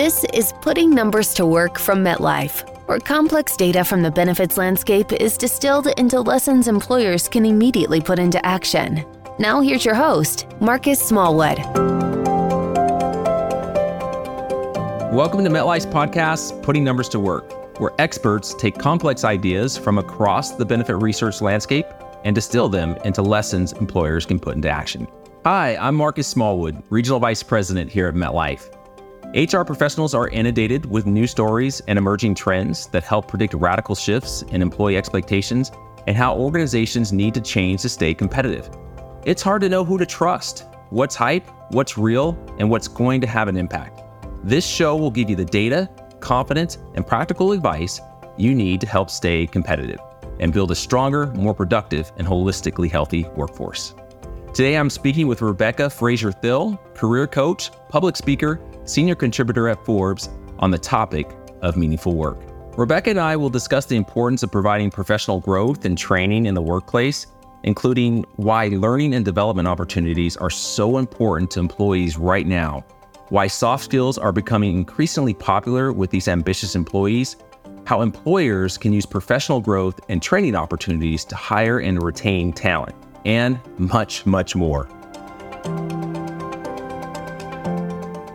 This is Putting Numbers to Work from MetLife, where complex data from the benefits landscape is distilled into lessons employers can immediately put into action. Now, here's your host, Marquis Smallwood. Welcome to MetLife's podcast, Putting Numbers to Work, where experts take complex ideas from across the benefit research landscape and distill them into lessons employers can put into action. Hi, I'm Marquis Smallwood, Regional Vice President here at MetLife. HR professionals are inundated with new stories and emerging trends that help predict radical shifts in employee expectations and how organizations need to change to stay competitive. It's hard to know who to trust, what's hype, what's real, and what's going to have an impact. This show will give you the data, confidence, and practical advice you need to help stay competitive and build a stronger, more productive, and holistically healthy workforce. Today, I'm speaking with Rebecca Fraser Thill, career coach, public speaker, senior contributor at Forbes, on the topic of meaningful work. Rebecca and I will discuss the importance of providing professional growth and training in the workplace, including why learning and development opportunities are so important to employees right now, why soft skills are becoming increasingly popular with these ambitious employees, how employers can use professional growth and training opportunities to hire and retain talent and much, much more.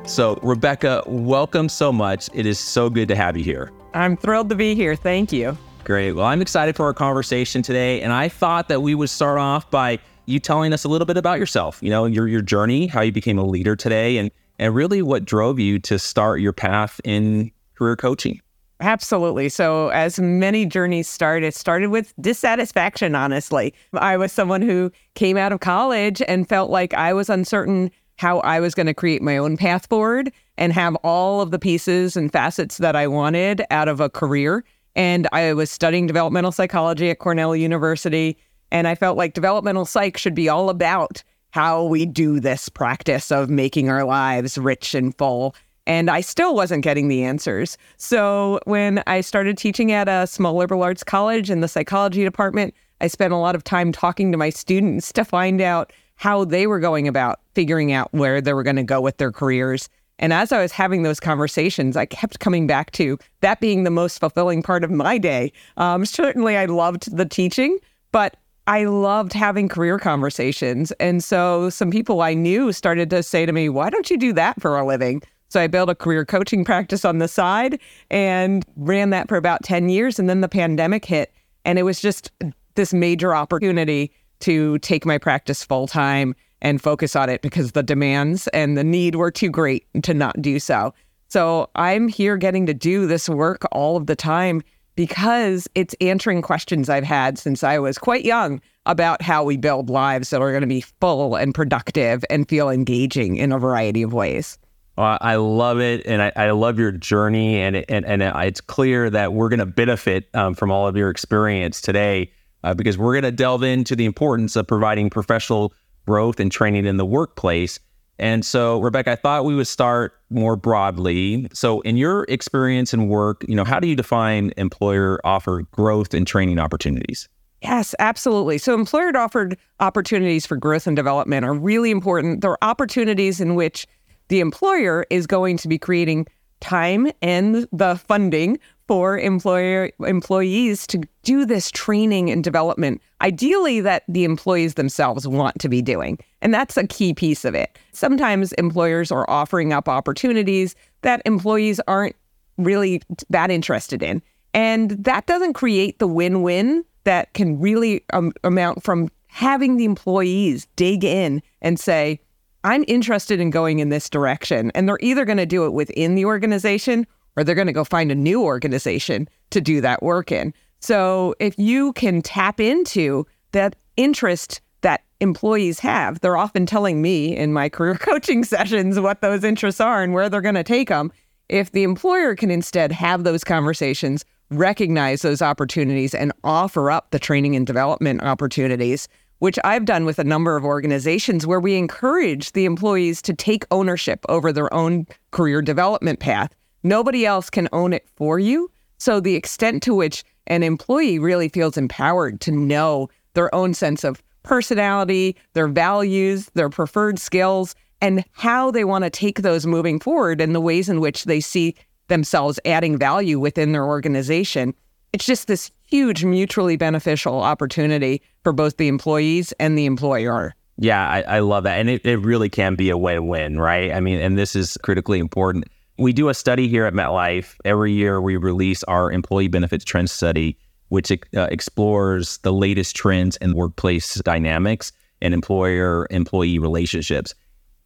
So, Rebecca, welcome so much. It is so good to have you here. I'm thrilled to be here. Thank you. Great. Well, I'm excited for our conversation today. And I thought that we would start off by you telling us a little bit about yourself, you know, your, your journey, how you became a leader today, and, and really what drove you to start your path in career coaching. Absolutely. So, as many journeys start, it started with dissatisfaction, honestly. I was someone who came out of college and felt like I was uncertain how I was going to create my own path forward and have all of the pieces and facets that I wanted out of a career. And I was studying developmental psychology at Cornell University. And I felt like developmental psych should be all about how we do this practice of making our lives rich and full and I still wasn't getting the answers. So when I started teaching at a small liberal arts college in the psychology department, I spent a lot of time talking to my students to find out how they were going about figuring out where they were going to go with their careers. And as I was having those conversations, I kept coming back to that being the most fulfilling part of my day. Um, certainly, I loved the teaching, but I loved having career conversations. And so some people I knew started to say to me, Why don't you do that for a living? So I built a career coaching practice on the side and ran that for about 10 years. And then the pandemic hit. And it was just this major opportunity to take my practice full time and focus on it because the demands and the need were too great to not do so. So I'm here getting to do this work all of the time because it's answering questions I've had since I was quite young about how we build lives that are going to be full and productive and feel engaging in a variety of ways. I love it, and I, I love your journey, and and and it's clear that we're going to benefit um, from all of your experience today, uh, because we're going to delve into the importance of providing professional growth and training in the workplace. And so, Rebecca, I thought we would start more broadly. So, in your experience and work, you know, how do you define employer offered growth and training opportunities? Yes, absolutely. So, employer offered opportunities for growth and development are really important. They're opportunities in which the employer is going to be creating time and the funding for employer employees to do this training and development ideally that the employees themselves want to be doing. And that's a key piece of it. Sometimes employers are offering up opportunities that employees aren't really that interested in. And that doesn't create the win-win that can really um, amount from having the employees dig in and say I'm interested in going in this direction. And they're either going to do it within the organization or they're going to go find a new organization to do that work in. So if you can tap into that interest that employees have, they're often telling me in my career coaching sessions what those interests are and where they're going to take them. If the employer can instead have those conversations, recognize those opportunities, and offer up the training and development opportunities, which I've done with a number of organizations where we encourage the employees to take ownership over their own career development path. Nobody else can own it for you. So, the extent to which an employee really feels empowered to know their own sense of personality, their values, their preferred skills, and how they want to take those moving forward and the ways in which they see themselves adding value within their organization. It's just this huge mutually beneficial opportunity for both the employees and the employer. Yeah, I, I love that. And it, it really can be a win win, right? I mean, and this is critically important. We do a study here at MetLife. Every year we release our employee benefits trend study, which uh, explores the latest trends in workplace dynamics and employer employee relationships.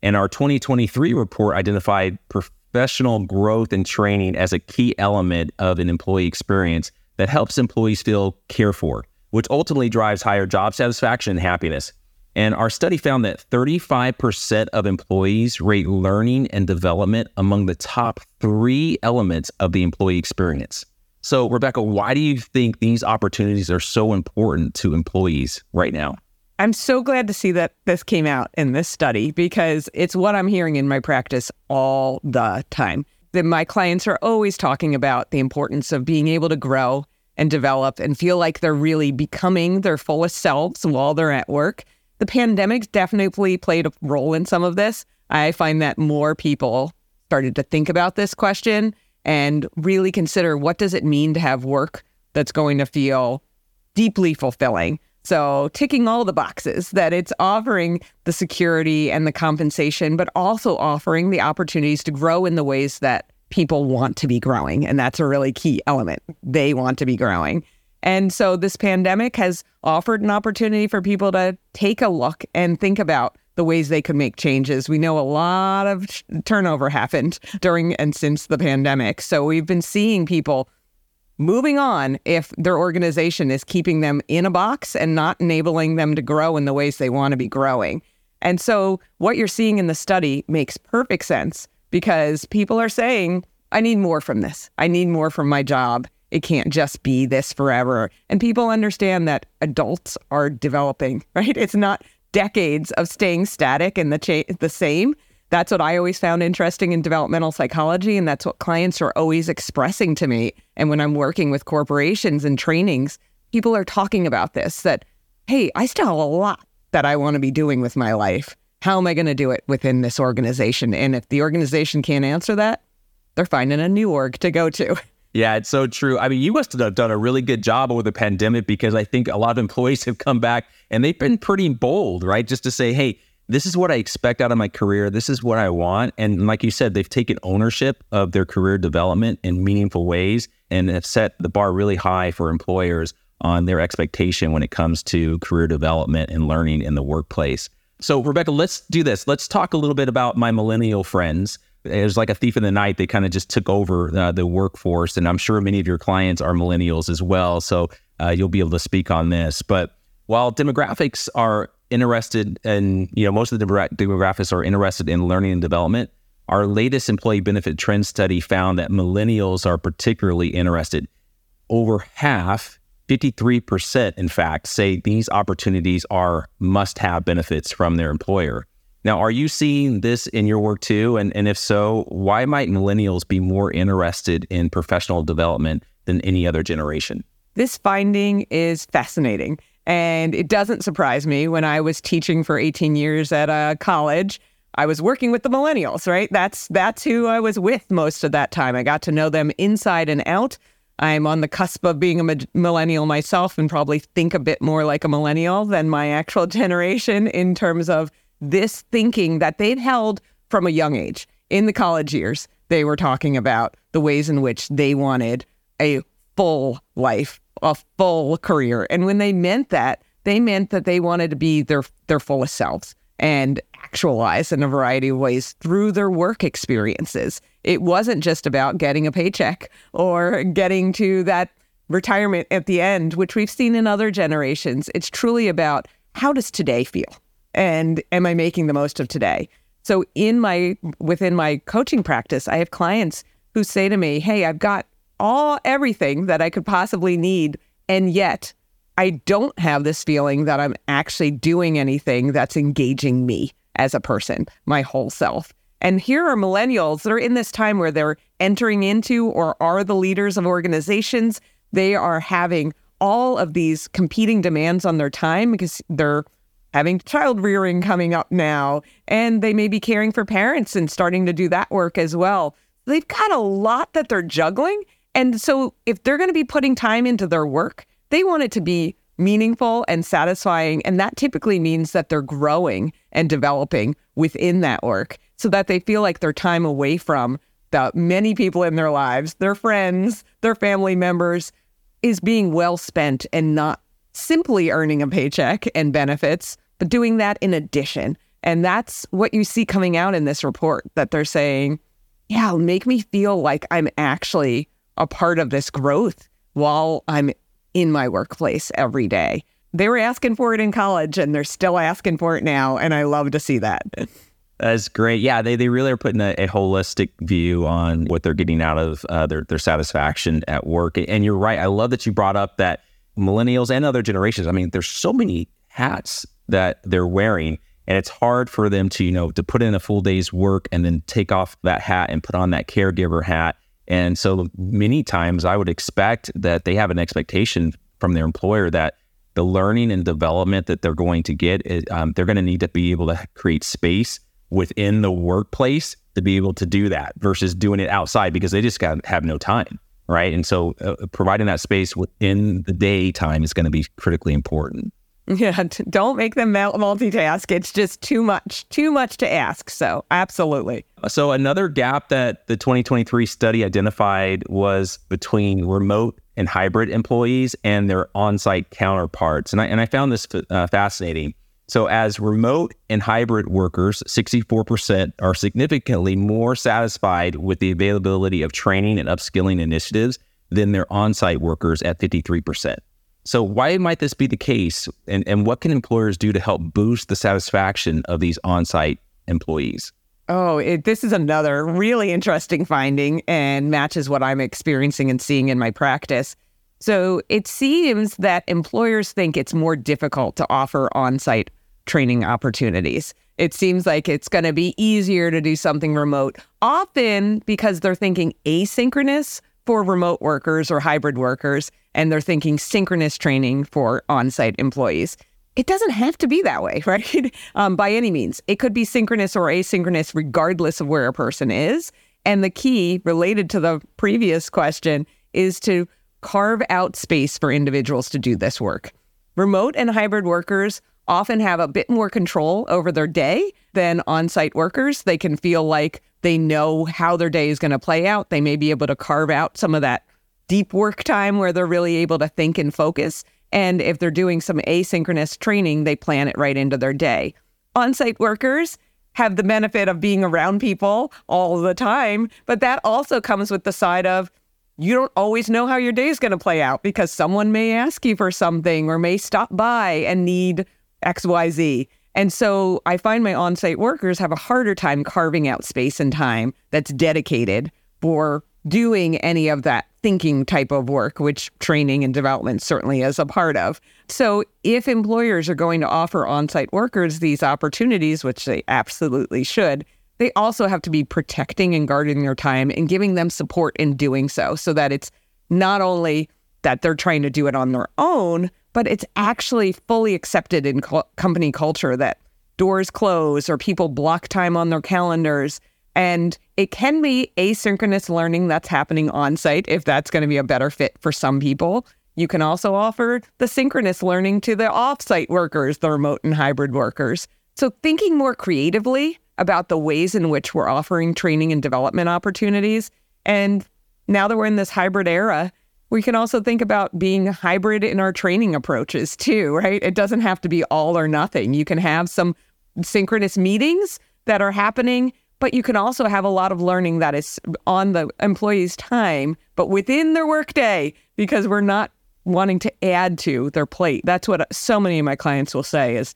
And our 2023 report identified professional growth and training as a key element of an employee experience that helps employees feel cared for, which ultimately drives higher job satisfaction and happiness. And our study found that 35% of employees rate learning and development among the top three elements of the employee experience. So, Rebecca, why do you think these opportunities are so important to employees right now? I'm so glad to see that this came out in this study because it's what I'm hearing in my practice all the time. That my clients are always talking about the importance of being able to grow and develop and feel like they're really becoming their fullest selves while they're at work the pandemic definitely played a role in some of this. I find that more people started to think about this question and really consider what does it mean to have work that's going to feel deeply fulfilling. So, ticking all the boxes that it's offering the security and the compensation, but also offering the opportunities to grow in the ways that people want to be growing. And that's a really key element. They want to be growing. And so this pandemic has offered an opportunity for people to take a look and think about the ways they could make changes. We know a lot of turnover happened during and since the pandemic. So we've been seeing people moving on if their organization is keeping them in a box and not enabling them to grow in the ways they want to be growing. And so what you're seeing in the study makes perfect sense because people are saying, I need more from this. I need more from my job. It can't just be this forever. And people understand that adults are developing, right? It's not decades of staying static and the cha- the same. That's what I always found interesting in developmental psychology and that's what clients are always expressing to me. And when I'm working with corporations and trainings, people are talking about this that hey, I still have a lot that I want to be doing with my life. How am I going to do it within this organization? And if the organization can't answer that, they're finding a new org to go to. Yeah, it's so true. I mean, you must have done a really good job over the pandemic because I think a lot of employees have come back and they've been pretty bold, right? Just to say, hey, this is what I expect out of my career. This is what I want. And like you said, they've taken ownership of their career development in meaningful ways and have set the bar really high for employers on their expectation when it comes to career development and learning in the workplace. So, Rebecca, let's do this. Let's talk a little bit about my millennial friends it was like a thief in the night. They kind of just took over uh, the workforce, and I'm sure many of your clients are millennials as well. So uh, you'll be able to speak on this. But while demographics are interested in, you know, most of the demographics are interested in learning and development. Our latest employee benefit trend study found that millennials are particularly interested. Over half, 53%, in fact, say these opportunities are must have benefits from their employer. Now, are you seeing this in your work too? And, and if so, why might millennials be more interested in professional development than any other generation? This finding is fascinating. And it doesn't surprise me when I was teaching for 18 years at a college. I was working with the millennials, right? That's that's who I was with most of that time. I got to know them inside and out. I'm on the cusp of being a millennial myself and probably think a bit more like a millennial than my actual generation in terms of this thinking that they'd held from a young age. In the college years, they were talking about the ways in which they wanted a full life, a full career. And when they meant that, they meant that they wanted to be their their fullest selves and actualize in a variety of ways through their work experiences. It wasn't just about getting a paycheck or getting to that retirement at the end, which we've seen in other generations. It's truly about how does today feel? And am I making the most of today? So in my within my coaching practice, I have clients who say to me, "Hey, I've got all everything that I could possibly need and yet I don't have this feeling that I'm actually doing anything that's engaging me as a person, my whole self." And here are millennials that are in this time where they're entering into or are the leaders of organizations. They are having all of these competing demands on their time because they're having child rearing coming up now, and they may be caring for parents and starting to do that work as well. They've got a lot that they're juggling. And so if they're going to be putting time into their work, they want it to be meaningful and satisfying. And that typically means that they're growing and developing within that work so that they feel like their time away from the many people in their lives, their friends, their family members, is being well spent and not simply earning a paycheck and benefits, but doing that in addition. And that's what you see coming out in this report that they're saying, yeah, make me feel like I'm actually a part of this growth while I'm in my workplace every day. They were asking for it in college and they're still asking for it now. And I love to see that. That's great. Yeah, they, they really are putting a, a holistic view on what they're getting out of uh, their, their satisfaction at work. And you're right. I love that you brought up that millennials and other generations, I mean, there's so many hats that they're wearing. And it's hard for them to, you know, to put in a full day's work and then take off that hat and put on that caregiver hat. And so many times I would expect that they have an expectation from their employer that the learning and development that they're going to get, um, they're going to need to be able to create space within the workplace to be able to do that versus doing it outside because they just got have no time right? And so uh, providing that space within the daytime is going to be critically important. Yeah don't make them multitask. It's just too much too much to ask so absolutely. So another gap that the 2023 study identified was between remote and hybrid employees and their on-site counterparts. And i, and I found this uh, fascinating so, as remote and hybrid workers, 64% are significantly more satisfied with the availability of training and upskilling initiatives than their on site workers at 53%. So, why might this be the case? And, and what can employers do to help boost the satisfaction of these on site employees? Oh, it, this is another really interesting finding and matches what I'm experiencing and seeing in my practice. So, it seems that employers think it's more difficult to offer on site training opportunities. It seems like it's going to be easier to do something remote, often because they're thinking asynchronous for remote workers or hybrid workers, and they're thinking synchronous training for on site employees. It doesn't have to be that way, right? Um, by any means. It could be synchronous or asynchronous, regardless of where a person is. And the key related to the previous question is to carve out space for individuals to do this work. Remote and hybrid workers often have a bit more control over their day than on site workers. They can feel like they know how their day is going to play out. They may be able to carve out some of that deep work time where they're really able to think and focus. And if they're doing some asynchronous training, they plan it right into their day. On site workers have the benefit of being around people all the time, but that also comes with the side of you don't always know how your day is going to play out because someone may ask you for something or may stop by and need XYZ. And so I find my on site workers have a harder time carving out space and time that's dedicated for doing any of that thinking type of work, which training and development certainly is a part of. So if employers are going to offer on site workers these opportunities, which they absolutely should, they also have to be protecting and guarding their time and giving them support in doing so, so that it's not only that they're trying to do it on their own, but it's actually fully accepted in co- company culture that doors close or people block time on their calendars. And it can be asynchronous learning that's happening on site if that's going to be a better fit for some people. You can also offer the synchronous learning to the offsite workers, the remote and hybrid workers. So, thinking more creatively about the ways in which we're offering training and development opportunities. And now that we're in this hybrid era, we can also think about being hybrid in our training approaches too, right? It doesn't have to be all or nothing. You can have some synchronous meetings that are happening, but you can also have a lot of learning that is on the employee's time, but within their workday, because we're not wanting to add to their plate. That's what so many of my clients will say is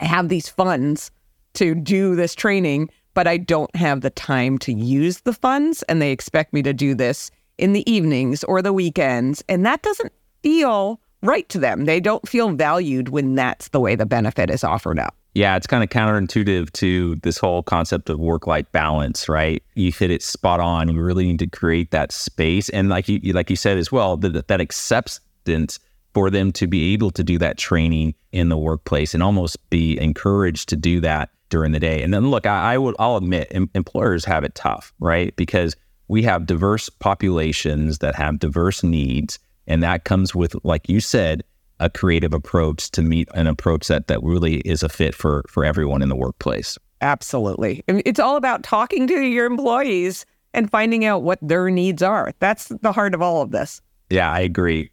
I have these funds to do this training, but I don't have the time to use the funds and they expect me to do this in the evenings or the weekends. And that doesn't feel right to them. They don't feel valued when that's the way the benefit is offered up. Yeah, it's kind of counterintuitive to this whole concept of work life balance, right? You hit it spot on. You really need to create that space. And like you like you said as well, that, that acceptance for them to be able to do that training in the workplace and almost be encouraged to do that during the day. And then look, I, I would I'll admit em- employers have it tough, right? Because we have diverse populations that have diverse needs, and that comes with, like you said, a creative approach to meet an approach that that really is a fit for for everyone in the workplace. Absolutely. It's all about talking to your employees and finding out what their needs are. That's the heart of all of this. Yeah, I agree.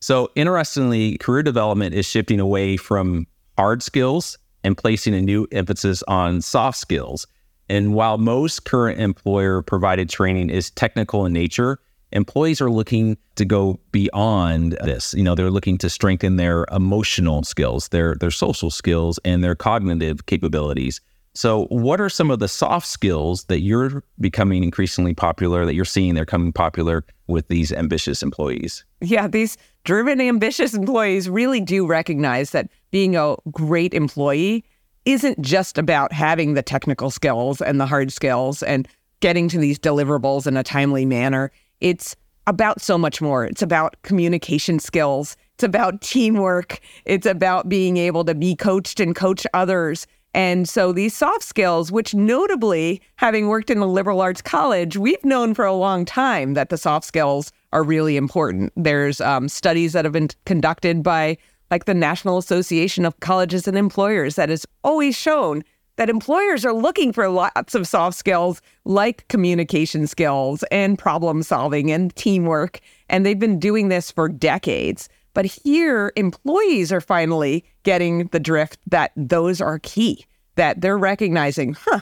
So, interestingly, career development is shifting away from hard skills and placing a new emphasis on soft skills. And while most current employer provided training is technical in nature, employees are looking to go beyond this. You know, they're looking to strengthen their emotional skills, their their social skills, and their cognitive capabilities. So, what are some of the soft skills that you're becoming increasingly popular, that you're seeing they're coming popular with these ambitious employees? Yeah, these driven, ambitious employees really do recognize that being a great employee isn't just about having the technical skills and the hard skills and getting to these deliverables in a timely manner. It's about so much more. It's about communication skills, it's about teamwork, it's about being able to be coached and coach others and so these soft skills, which notably, having worked in a liberal arts college, we've known for a long time that the soft skills are really important. There's um, studies that have been conducted by like the National Association of Colleges and Employers that has always shown that employers are looking for lots of soft skills like communication skills and problem solving and teamwork. And they've been doing this for decades. But here, employees are finally getting the drift that those are key, that they're recognizing, huh,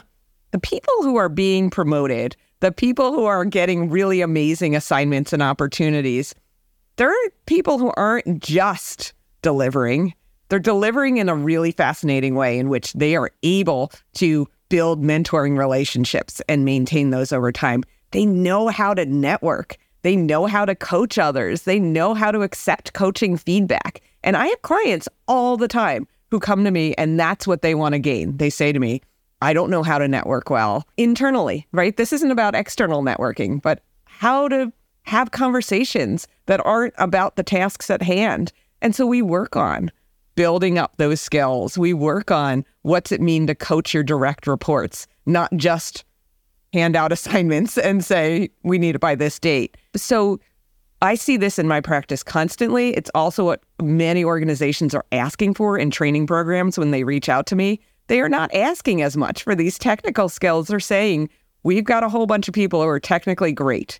the people who are being promoted, the people who are getting really amazing assignments and opportunities, they're people who aren't just delivering. They're delivering in a really fascinating way in which they are able to build mentoring relationships and maintain those over time. They know how to network. They know how to coach others. They know how to accept coaching feedback. And I have clients all the time who come to me and that's what they want to gain. They say to me, I don't know how to network well internally, right? This isn't about external networking, but how to have conversations that aren't about the tasks at hand. And so we work on building up those skills. We work on what's it mean to coach your direct reports, not just hand out assignments and say, we need it by this date. So I see this in my practice constantly. It's also what many organizations are asking for in training programs when they reach out to me. They are not asking as much for these technical skills. They're saying, we've got a whole bunch of people who are technically great.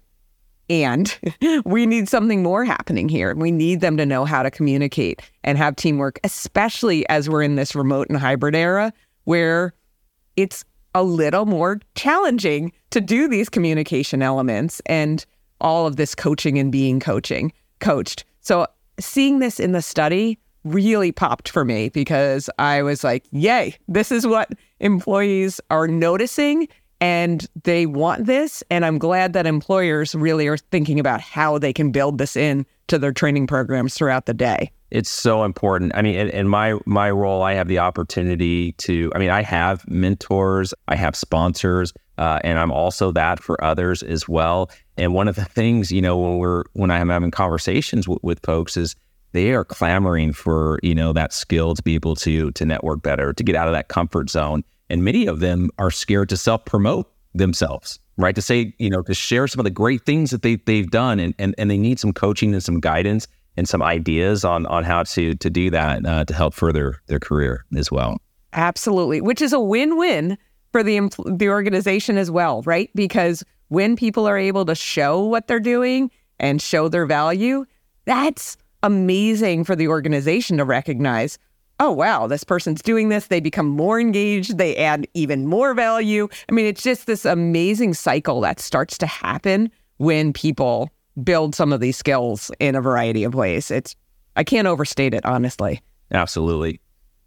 And we need something more happening here. We need them to know how to communicate and have teamwork, especially as we're in this remote and hybrid era where it's a little more challenging to do these communication elements and all of this coaching and being coaching coached. So seeing this in the study really popped for me because I was like, yay, this is what employees are noticing and they want this. And I'm glad that employers really are thinking about how they can build this in to their training programs throughout the day it's so important. I mean, in, in, my my role, I have the opportunity to. I mean, I have mentors, I have sponsors, uh, and I'm also that for others as well. And one of the things, you know, when we're when I'm having conversations w- with folks is they are clamoring for you know that skill to be able to to network better, to get out of that comfort zone. And many of them are scared to self promote themselves, right? To say, you know, to share some of the great things that they they've done, and and and they need some coaching and some guidance and some ideas on on how to to do that uh, to help further their career as well. Absolutely, which is a win-win for the the organization as well, right? Because when people are able to show what they're doing and show their value, that's amazing for the organization to recognize. Oh, wow, this person's doing this. They become more engaged. They add even more value. I mean, it's just this amazing cycle that starts to happen when people build some of these skills in a variety of ways. It's I can't overstate it, honestly. Absolutely.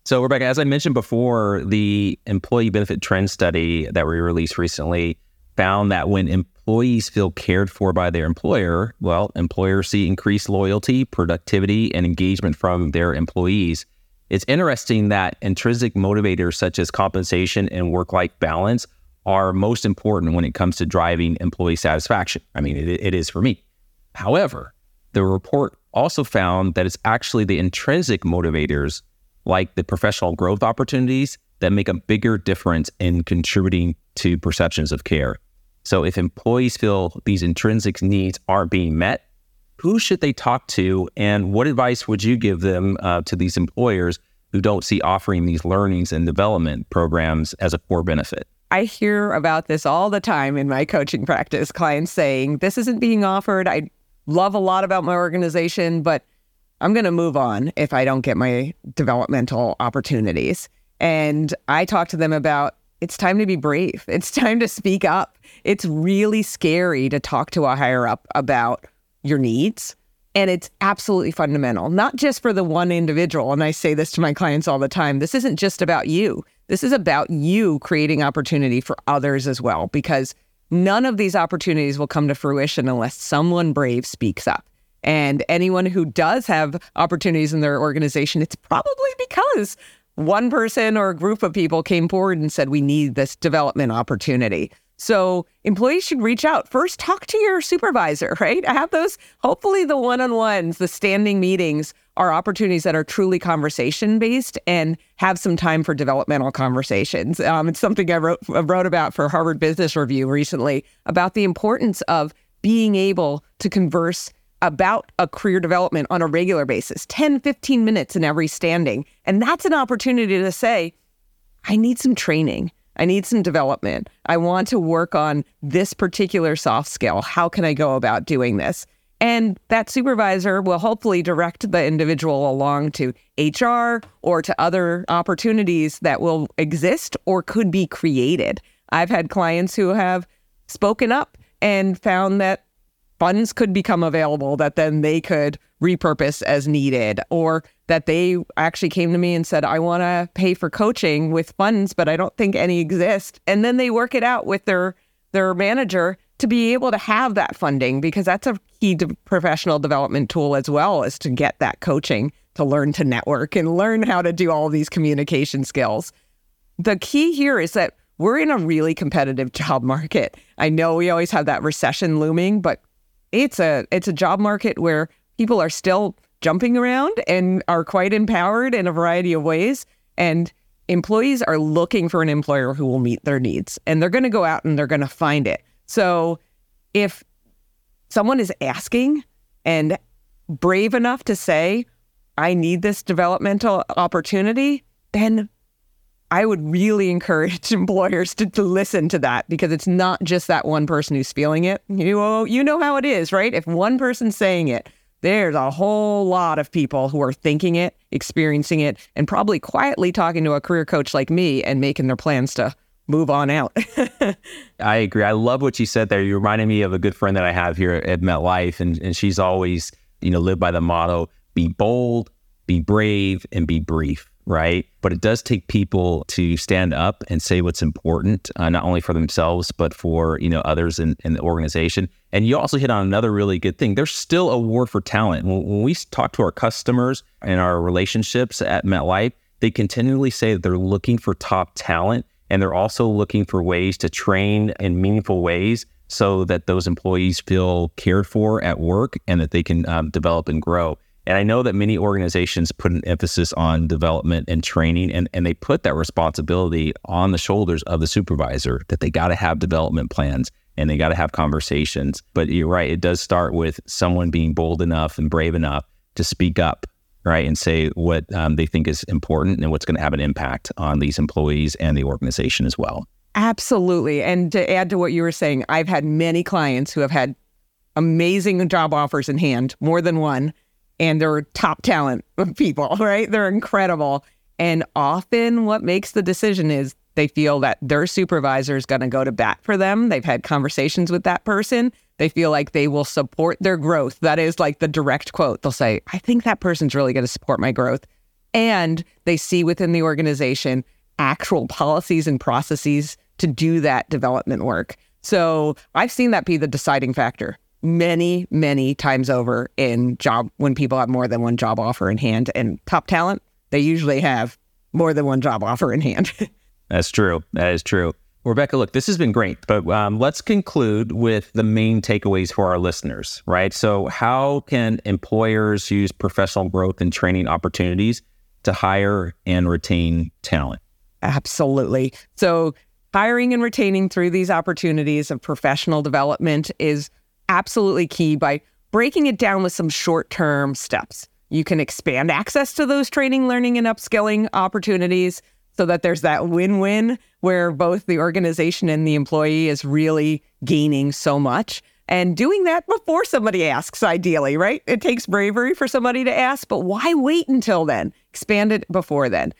So, Rebecca, as I mentioned before, the employee benefit trend study that we released recently found that when employees feel cared for by their employer, well, employers see increased loyalty, productivity, and engagement from their employees. It's interesting that intrinsic motivators such as compensation and work life balance are most important when it comes to driving employee satisfaction. I mean, it, it is for me. However, the report also found that it's actually the intrinsic motivators like the professional growth opportunities that make a bigger difference in contributing to perceptions of care. So if employees feel these intrinsic needs aren't being met, who should they talk to? And what advice would you give them uh, to these employers who don't see offering these learnings and development programs as a core benefit? I hear about this all the time in my coaching practice. Clients saying, This isn't being offered. I love a lot about my organization, but I'm going to move on if I don't get my developmental opportunities. And I talk to them about it's time to be brave. It's time to speak up. It's really scary to talk to a higher up about your needs. And it's absolutely fundamental, not just for the one individual. And I say this to my clients all the time this isn't just about you. This is about you creating opportunity for others as well, because none of these opportunities will come to fruition unless someone brave speaks up. And anyone who does have opportunities in their organization, it's probably because one person or a group of people came forward and said, We need this development opportunity. So employees should reach out. First, talk to your supervisor, right? I have those, hopefully, the one on ones, the standing meetings are opportunities that are truly conversation based and have some time for developmental conversations. Um, it's something I wrote, wrote about for Harvard Business Review recently about the importance of being able to converse about a career development on a regular basis 10, 15 minutes in every standing. And that's an opportunity to say, I need some training. I need some development. I want to work on this particular soft skill. How can I go about doing this? And that supervisor will hopefully direct the individual along to HR or to other opportunities that will exist or could be created. I've had clients who have spoken up and found that funds could become available that then they could repurpose as needed or that they actually came to me and said i want to pay for coaching with funds but i don't think any exist and then they work it out with their their manager to be able to have that funding because that's a key professional development tool as well as to get that coaching to learn to network and learn how to do all these communication skills the key here is that we're in a really competitive job market. I know we always have that recession looming, but it's a it's a job market where people are still jumping around and are quite empowered in a variety of ways. And employees are looking for an employer who will meet their needs and they're going to go out and they're going to find it. So if someone is asking and brave enough to say i need this developmental opportunity then I would really encourage employers to, to listen to that because it's not just that one person who's feeling it. You know, you know how it is, right? If one person's saying it, there's a whole lot of people who are thinking it, experiencing it, and probably quietly talking to a career coach like me and making their plans to move on out. I agree. I love what you said there. You reminded me of a good friend that I have here at MetLife, and, and she's always, you know, lived by the motto be bold, be brave, and be brief right? But it does take people to stand up and say what's important, uh, not only for themselves, but for, you know, others in, in, the organization. And you also hit on another really good thing. There's still a war for talent. When, when we talk to our customers and our relationships at MetLife, they continually say that they're looking for top talent and they're also looking for ways to train in meaningful ways so that those employees feel cared for at work and that they can um, develop and grow. And I know that many organizations put an emphasis on development and training, and, and they put that responsibility on the shoulders of the supervisor that they got to have development plans and they got to have conversations. But you're right, it does start with someone being bold enough and brave enough to speak up, right, and say what um, they think is important and what's going to have an impact on these employees and the organization as well. Absolutely. And to add to what you were saying, I've had many clients who have had amazing job offers in hand, more than one and they're top talent people, right? They're incredible. And often what makes the decision is they feel that their supervisor is going to go to bat for them. They've had conversations with that person. They feel like they will support their growth. That is like the direct quote. They'll say, I think that person's really going to support my growth. And they see within the organization actual policies and processes to do that development work. So I've seen that be the deciding factor many, many times over in job when people have more than one job offer in hand. And top talent, they usually have more than one job offer in hand. That's true. That is true. Rebecca, look, this has been great, but um, let's conclude with the main takeaways for our listeners, right? So, how can employers use professional growth and training opportunities to hire and retain talent? Absolutely. So, hiring and retaining through these opportunities of professional development is absolutely key by breaking it down with some short term steps. You can expand access to those training, learning, and upskilling opportunities so that there's that win win where both the organization and the employee is really gaining so much. And doing that before somebody asks, ideally, right? It takes bravery for somebody to ask, but why wait until then? Expand it before then.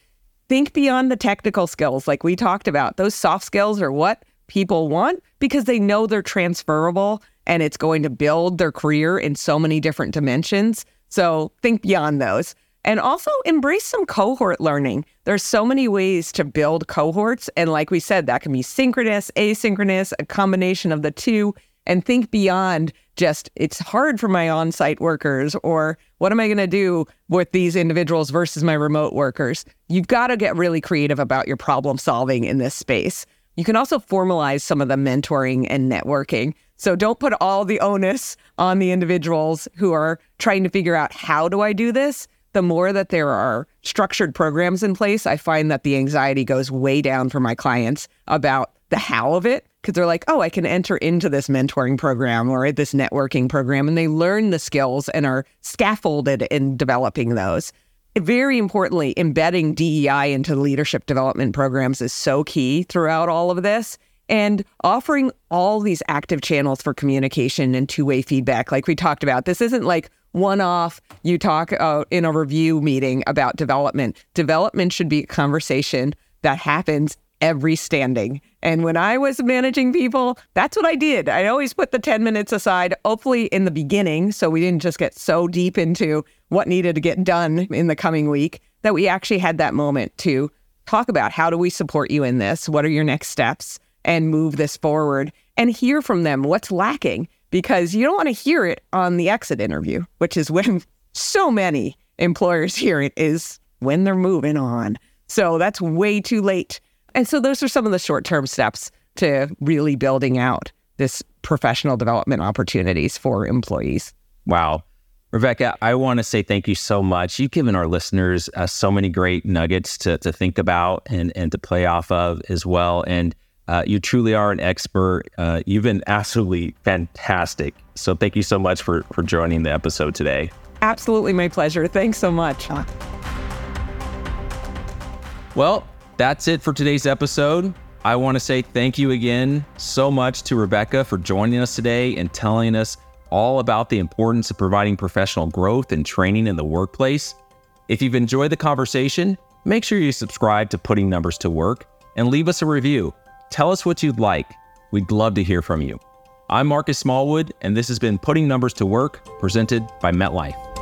Think beyond the technical skills, like we talked about. Those soft skills are what people want because they know they're transferable and it's going to build their career in so many different dimensions. So think beyond those. And also embrace some cohort learning. There's so many ways to build cohorts. And like we said, that can be synchronous, asynchronous, a combination of the two and think beyond just it's hard for my on-site workers or what am I going to do with these individuals versus my remote workers. You've got to get really creative about your problem solving in this space. You can also formalize some of the mentoring and networking. So don't put all the onus on the individuals who are trying to figure out how do I do this? The more that there are structured programs in place, I find that the anxiety goes way down for my clients about the how of it because they're like, oh, I can enter into this mentoring program or this networking program, and they learn the skills and are scaffolded in developing those. Very importantly, embedding DEI into leadership development programs is so key throughout all of this. And offering all these active channels for communication and two way feedback, like we talked about. This isn't like one off, you talk uh, in a review meeting about development. Development should be a conversation that happens every standing. And when I was managing people, that's what I did. I always put the 10 minutes aside, hopefully in the beginning, so we didn't just get so deep into what needed to get done in the coming week that we actually had that moment to talk about how do we support you in this? What are your next steps? And move this forward and hear from them what's lacking because you don't want to hear it on the exit interview, which is when so many employers hear it is when they're moving on. So that's way too late and so those are some of the short term steps to really building out this professional development opportunities for employees. Wow. Rebecca, I want to say thank you so much. You've given our listeners uh, so many great nuggets to, to think about and, and to play off of as well. And uh, you truly are an expert. Uh, you've been absolutely fantastic. So thank you so much for, for joining the episode today. Absolutely my pleasure. Thanks so much. Well, that's it for today's episode. I want to say thank you again so much to Rebecca for joining us today and telling us all about the importance of providing professional growth and training in the workplace. If you've enjoyed the conversation, make sure you subscribe to Putting Numbers to Work and leave us a review. Tell us what you'd like. We'd love to hear from you. I'm Marquis Smallwood, and this has been Putting Numbers to Work, presented by MetLife.